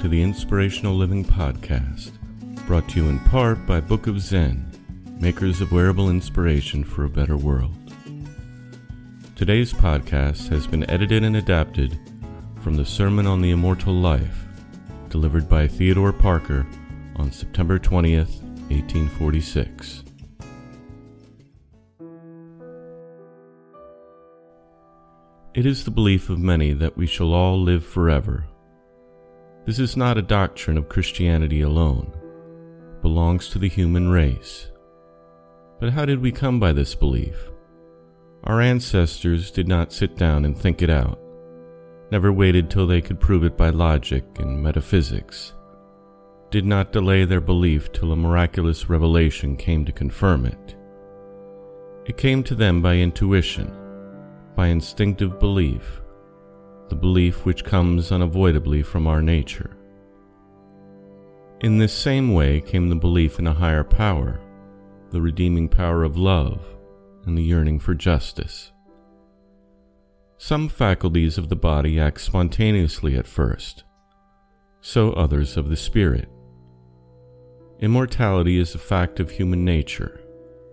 To the Inspirational Living Podcast, brought to you in part by Book of Zen, makers of wearable inspiration for a better world. Today's podcast has been edited and adapted from the Sermon on the Immortal Life, delivered by Theodore Parker on September 20th, 1846. It is the belief of many that we shall all live forever. This is not a doctrine of Christianity alone, it belongs to the human race. But how did we come by this belief? Our ancestors did not sit down and think it out, never waited till they could prove it by logic and metaphysics, did not delay their belief till a miraculous revelation came to confirm it. It came to them by intuition, by instinctive belief, the belief which comes unavoidably from our nature. In this same way came the belief in a higher power, the redeeming power of love, and the yearning for justice. Some faculties of the body act spontaneously at first, so others of the spirit. Immortality is a fact of human nature.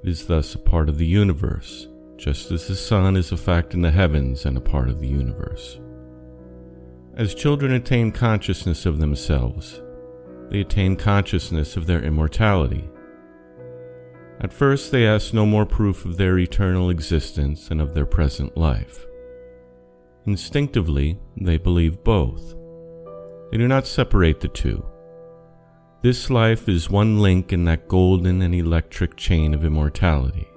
It is thus a part of the universe, just as the sun is a fact in the heavens and a part of the universe. As children attain consciousness of themselves, they attain consciousness of their immortality. At first, they ask no more proof of their eternal existence and of their present life. Instinctively, they believe both. They do not separate the two. This life is one link in that golden and electric chain of immortality.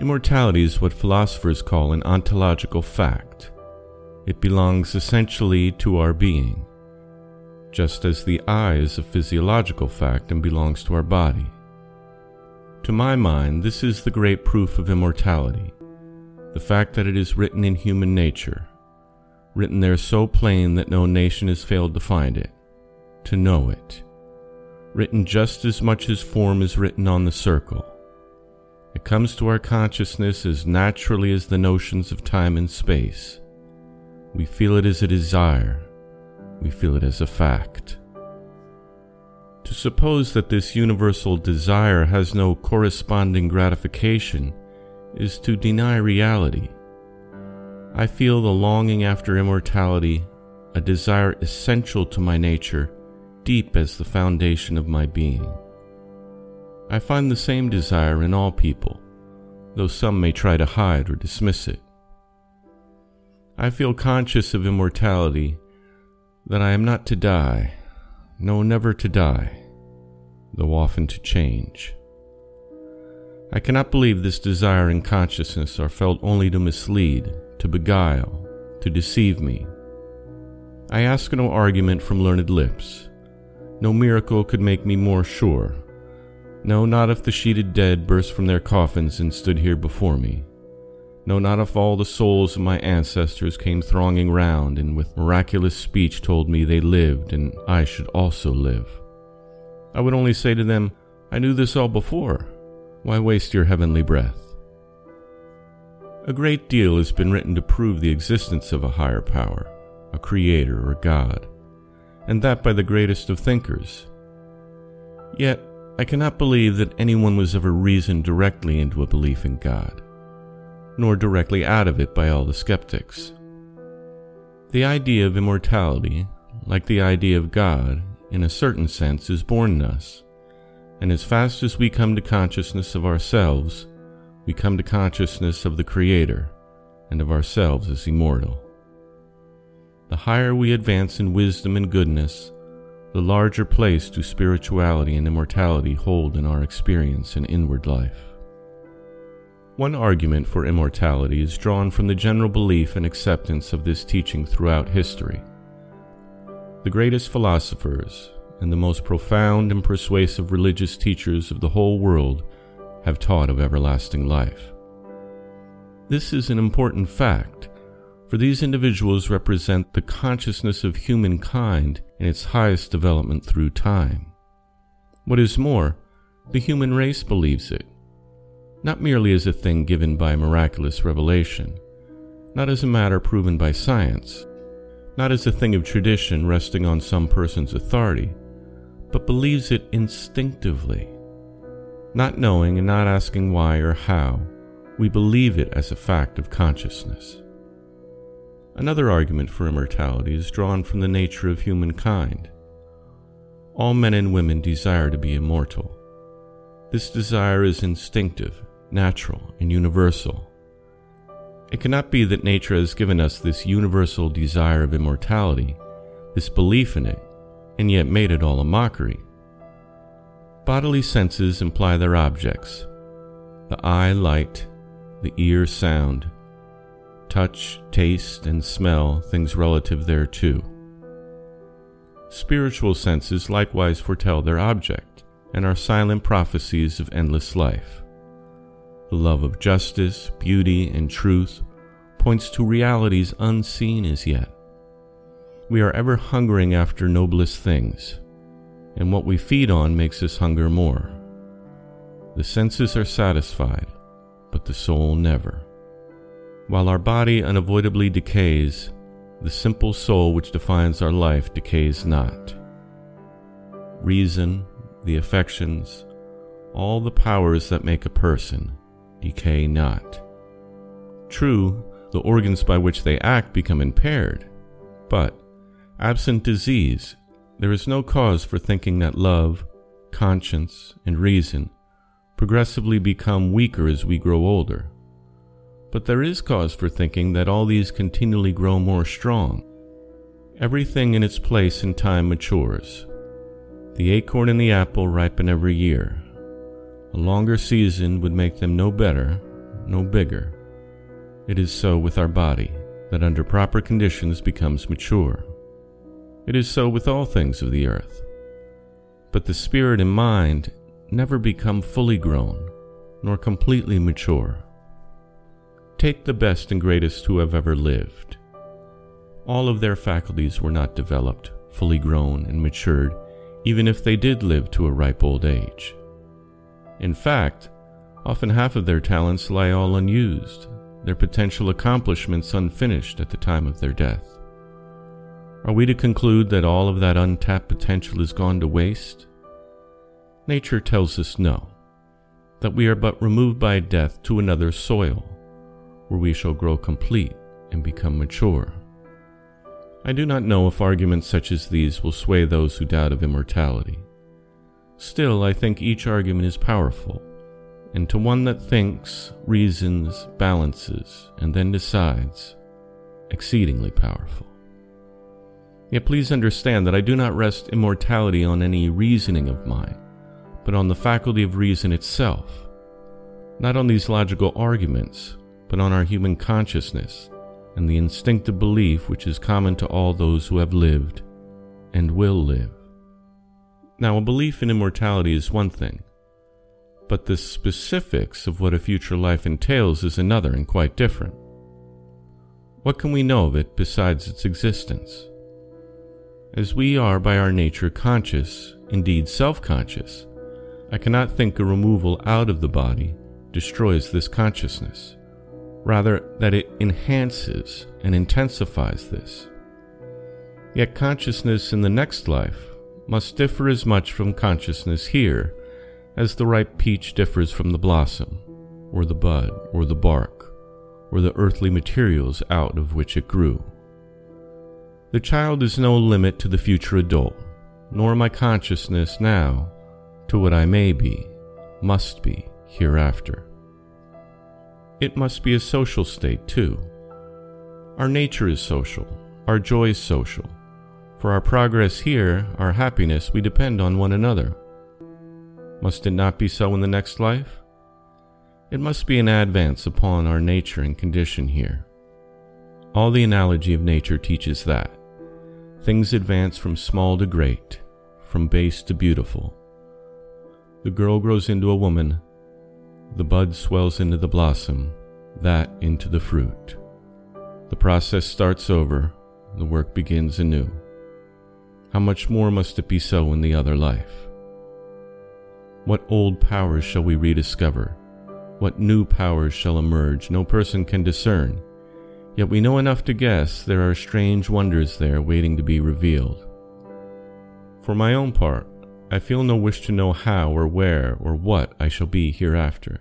Immortality is what philosophers call an ontological fact. It belongs essentially to our being, just as the eye is a physiological fact and belongs to our body. To my mind, this is the great proof of immortality the fact that it is written in human nature, written there so plain that no nation has failed to find it, to know it, written just as much as form is written on the circle. It comes to our consciousness as naturally as the notions of time and space. We feel it as a desire, we feel it as a fact. To suppose that this universal desire has no corresponding gratification is to deny reality. I feel the longing after immortality, a desire essential to my nature, deep as the foundation of my being. I find the same desire in all people, though some may try to hide or dismiss it. I feel conscious of immortality, that I am not to die, no, never to die, though often to change. I cannot believe this desire and consciousness are felt only to mislead, to beguile, to deceive me. I ask no argument from learned lips, No miracle could make me more sure. No, not if the sheeted dead burst from their coffins and stood here before me. No, not if all the souls of my ancestors came thronging round and with miraculous speech told me they lived and I should also live. I would only say to them, I knew this all before. Why waste your heavenly breath? A great deal has been written to prove the existence of a higher power, a creator or God, and that by the greatest of thinkers. Yet, I cannot believe that anyone was ever reasoned directly into a belief in God, nor directly out of it by all the skeptics. The idea of immortality, like the idea of God, in a certain sense, is born in us, and as fast as we come to consciousness of ourselves, we come to consciousness of the Creator and of ourselves as immortal. The higher we advance in wisdom and goodness, the larger place do spirituality and immortality hold in our experience and inward life. One argument for immortality is drawn from the general belief and acceptance of this teaching throughout history. The greatest philosophers and the most profound and persuasive religious teachers of the whole world have taught of everlasting life. This is an important fact, for these individuals represent the consciousness of humankind in its highest development through time. What is more, the human race believes it, not merely as a thing given by miraculous revelation, not as a matter proven by science, not as a thing of tradition resting on some person's authority, but believes it instinctively not knowing and not asking why or how, we believe it as a fact of consciousness. Another argument for immortality is drawn from the nature of humankind. All men and women desire to be immortal. This desire is instinctive, natural, and universal. It cannot be that nature has given us this universal desire of immortality, this belief in it, and yet made it all a mockery. Bodily senses imply their objects the eye, light, the ear, sound, touch, taste, and smell, things relative thereto. Spiritual senses likewise foretell their object and are silent prophecies of endless life. The love of justice, beauty, and truth points to realities unseen as yet. We are ever hungering after noblest things and what we feed on makes us hunger more. The senses are satisfied, but the soul never. While our body unavoidably decays, the simple soul which defines our life decays not. Reason, the affections, all the powers that make a person decay not. True, the organs by which they act become impaired, but, absent disease, there is no cause for thinking that love, conscience, and reason progressively become weaker as we grow older. But there is cause for thinking that all these continually grow more strong. Everything in its place in time matures. The acorn and the apple ripen every year. A longer season would make them no better, no bigger. It is so with our body, that under proper conditions becomes mature. It is so with all things of the earth. But the spirit and mind never become fully grown, nor completely mature. Take the best and greatest who have ever lived. All of their faculties were not developed, fully grown, and matured, even if they did live to a ripe old age. In fact, often half of their talents lie all unused, their potential accomplishments unfinished at the time of their death. Are we to conclude that all of that untapped potential is gone to waste? Nature tells us no, that we are but removed by death to another soil, where we shall grow complete and become mature. I do not know if arguments such as these will sway those who doubt of immortality. Still, I think each argument is powerful, and to one that thinks, reasons, balances, and then decides, exceedingly powerful. Yet please understand that I do not rest immortality on any reasoning of mine, but on the faculty of reason itself. Not on these logical arguments, but on our human consciousness and the instinctive belief which is common to all those who have lived and will live. Now, a belief in immortality is one thing, but the specifics of what a future life entails is another and quite different. What can we know of it besides its existence? As we are by our nature conscious, indeed self conscious, I cannot think a removal out of the body destroys this consciousness. Rather, that it enhances and intensifies this. Yet consciousness in the next life must differ as much from consciousness here as the ripe peach differs from the blossom, or the bud, or the bark, or the earthly materials out of which it grew. The child is no limit to the future adult, nor my consciousness now to what I may be, must be hereafter. It must be a social state, too. Our nature is social, our joy is social, for our progress here, our happiness, we depend on one another. Must it not be so in the next life? It must be an advance upon our nature and condition here. All the analogy of nature teaches that. Things advance from small to great, from base to beautiful. The girl grows into a woman, the bud swells into the blossom, that into the fruit. The process starts over, the work begins anew how much more must it be so in the other life? What old powers shall we rediscover? What new powers shall emerge no person can discern, yet we know enough to guess there are strange wonders there waiting to be revealed. For my own part, I feel no wish to know how or where or what I shall be hereafter.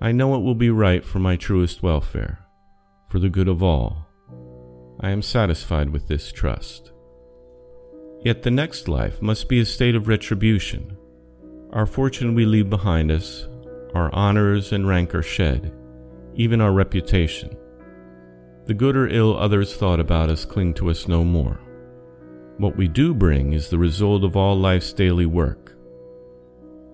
I know it will be right for my truest welfare, for the good of all. I am satisfied with this trust. Yet the next life must be a state of retribution. Our fortune we leave behind us, our honors and rank are shed, even our reputation. The good or ill others thought about us cling to us no more. What we do bring is the result of all life's daily work.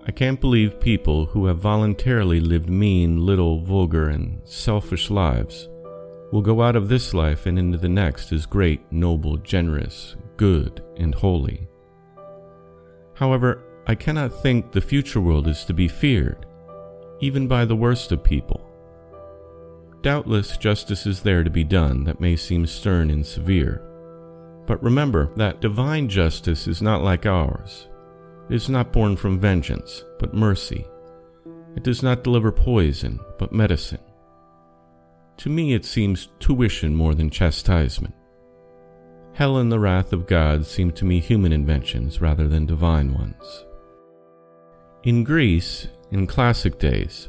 I can't believe people who have voluntarily lived mean, little, vulgar, and selfish lives will go out of this life and into the next as great, noble, generous, good, and holy. However, I cannot think the future world is to be feared, even by the worst of people. Doubtless justice is there to be done that may seem stern and severe. But remember that divine justice is not like ours. It is not born from vengeance, but mercy. It does not deliver poison, but medicine. To me, it seems tuition more than chastisement. Hell and the wrath of God seem to me human inventions rather than divine ones. In Greece, in classic days,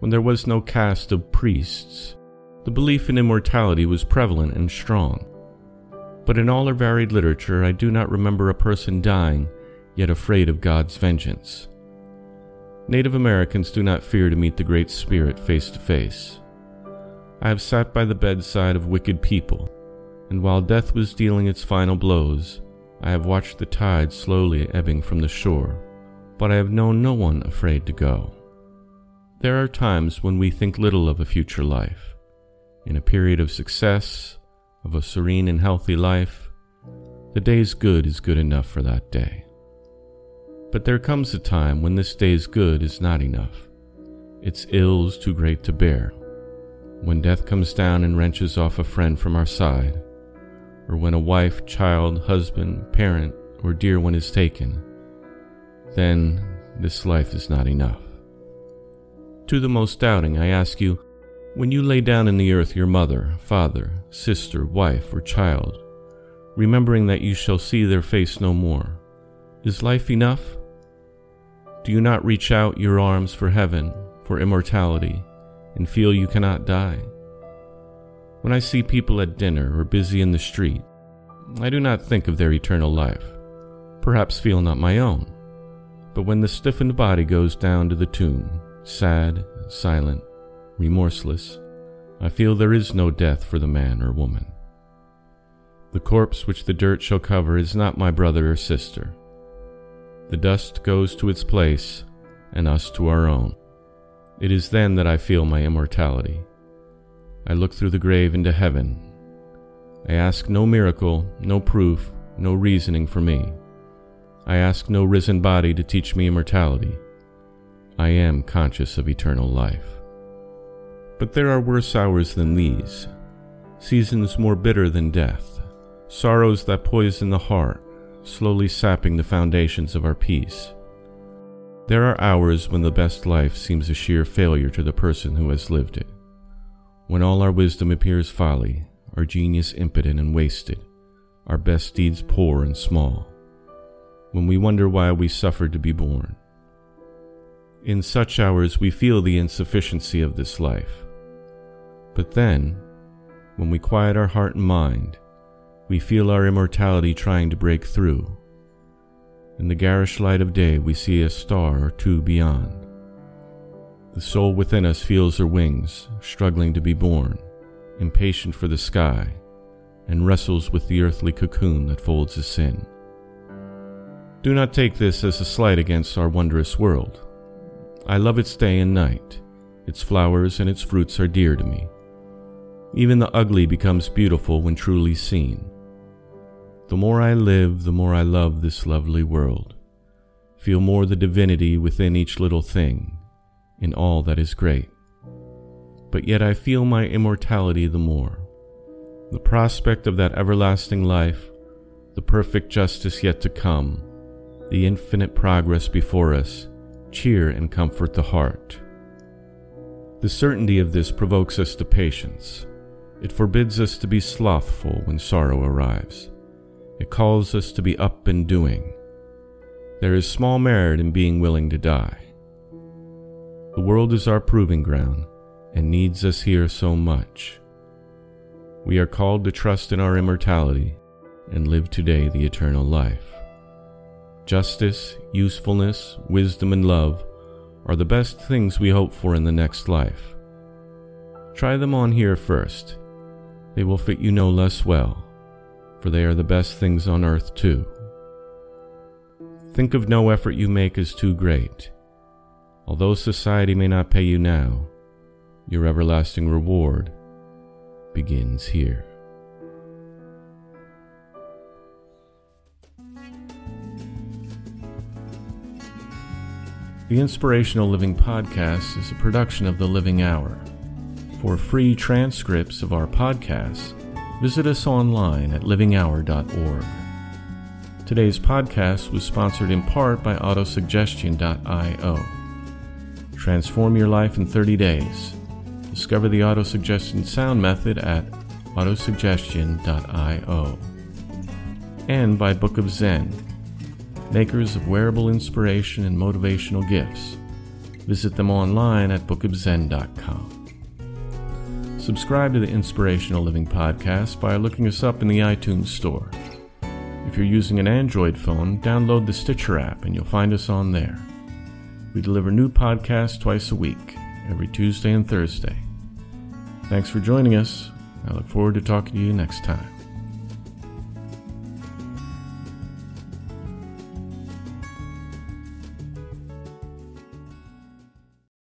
when there was no caste of priests, the belief in immortality was prevalent and strong. But in all our varied literature, I do not remember a person dying yet afraid of God's vengeance. Native Americans do not fear to meet the Great Spirit face to face. I have sat by the bedside of wicked people and while death was dealing its final blows, I have watched the tide slowly ebbing from the shore, but I have known no one afraid to go. There are times when we think little of a future life. In a period of success, of a serene and healthy life, the day's good is good enough for that day. But there comes a time when this day's good is not enough. Its ills too great to bear. When death comes down and wrenches off a friend from our side, or when a wife, child, husband, parent, or dear one is taken, then this life is not enough. To the most doubting, I ask you, when you lay down in the earth your mother, father, sister, wife, or child, remembering that you shall see their face no more, is life enough? Do you not reach out your arms for heaven, for immortality, and feel you cannot die? When I see people at dinner or busy in the street, I do not think of their eternal life, perhaps feel not my own. But when the stiffened body goes down to the tomb, sad, silent, remorseless, I feel there is no death for the man or woman. The corpse which the dirt shall cover is not my brother or sister. The dust goes to its place, and us to our own. It is then that I feel my immortality. I look through the grave into heaven. I ask no miracle, no proof, no reasoning for me. I ask no risen body to teach me immortality. I am conscious of eternal life. But there are worse hours than these, seasons more bitter than death, sorrows that poison the heart, slowly sapping the foundations of our peace. There are hours when the best life seems a sheer failure to the person who has lived it, when all our wisdom appears folly, our genius impotent and wasted, our best deeds poor and small, when we wonder why we suffered to be born. In such hours, we feel the insufficiency of this life. But then, when we quiet our heart and mind, we feel our immortality trying to break through. In the garish light of day, we see a star or two beyond. The soul within us feels her wings, struggling to be born, impatient for the sky, and wrestles with the earthly cocoon that folds us in. Do not take this as a slight against our wondrous world. I love its day and night. Its flowers and its fruits are dear to me. Even the ugly becomes beautiful when truly seen. The more I live, the more I love this lovely world. Feel more the divinity within each little thing, in all that is great. But yet I feel my immortality the more. The prospect of that everlasting life, the perfect justice yet to come, the infinite progress before us, cheer and comfort the heart. The certainty of this provokes us to patience. It forbids us to be slothful when sorrow arrives. It calls us to be up and doing. There is small merit in being willing to die. The world is our proving ground and needs us here so much. We are called to trust in our immortality and live today the eternal life. Justice, usefulness, wisdom, and love are the best things we hope for in the next life. Try them on here first. They will fit you no less well, for they are the best things on earth too. Think of no effort you make as too great. Although society may not pay you now, your everlasting reward begins here. The Inspirational Living Podcast is a production of The Living Hour. For free transcripts of our podcasts, visit us online at livinghour.org. Today's podcast was sponsored in part by autosuggestion.io. Transform your life in 30 days. Discover the autosuggestion sound method at autosuggestion.io. And by Book of Zen makers of wearable inspiration and motivational gifts. Visit them online at bookofzen.com. Subscribe to the Inspirational Living Podcast by looking us up in the iTunes Store. If you're using an Android phone, download the Stitcher app and you'll find us on there. We deliver new podcasts twice a week, every Tuesday and Thursday. Thanks for joining us. I look forward to talking to you next time.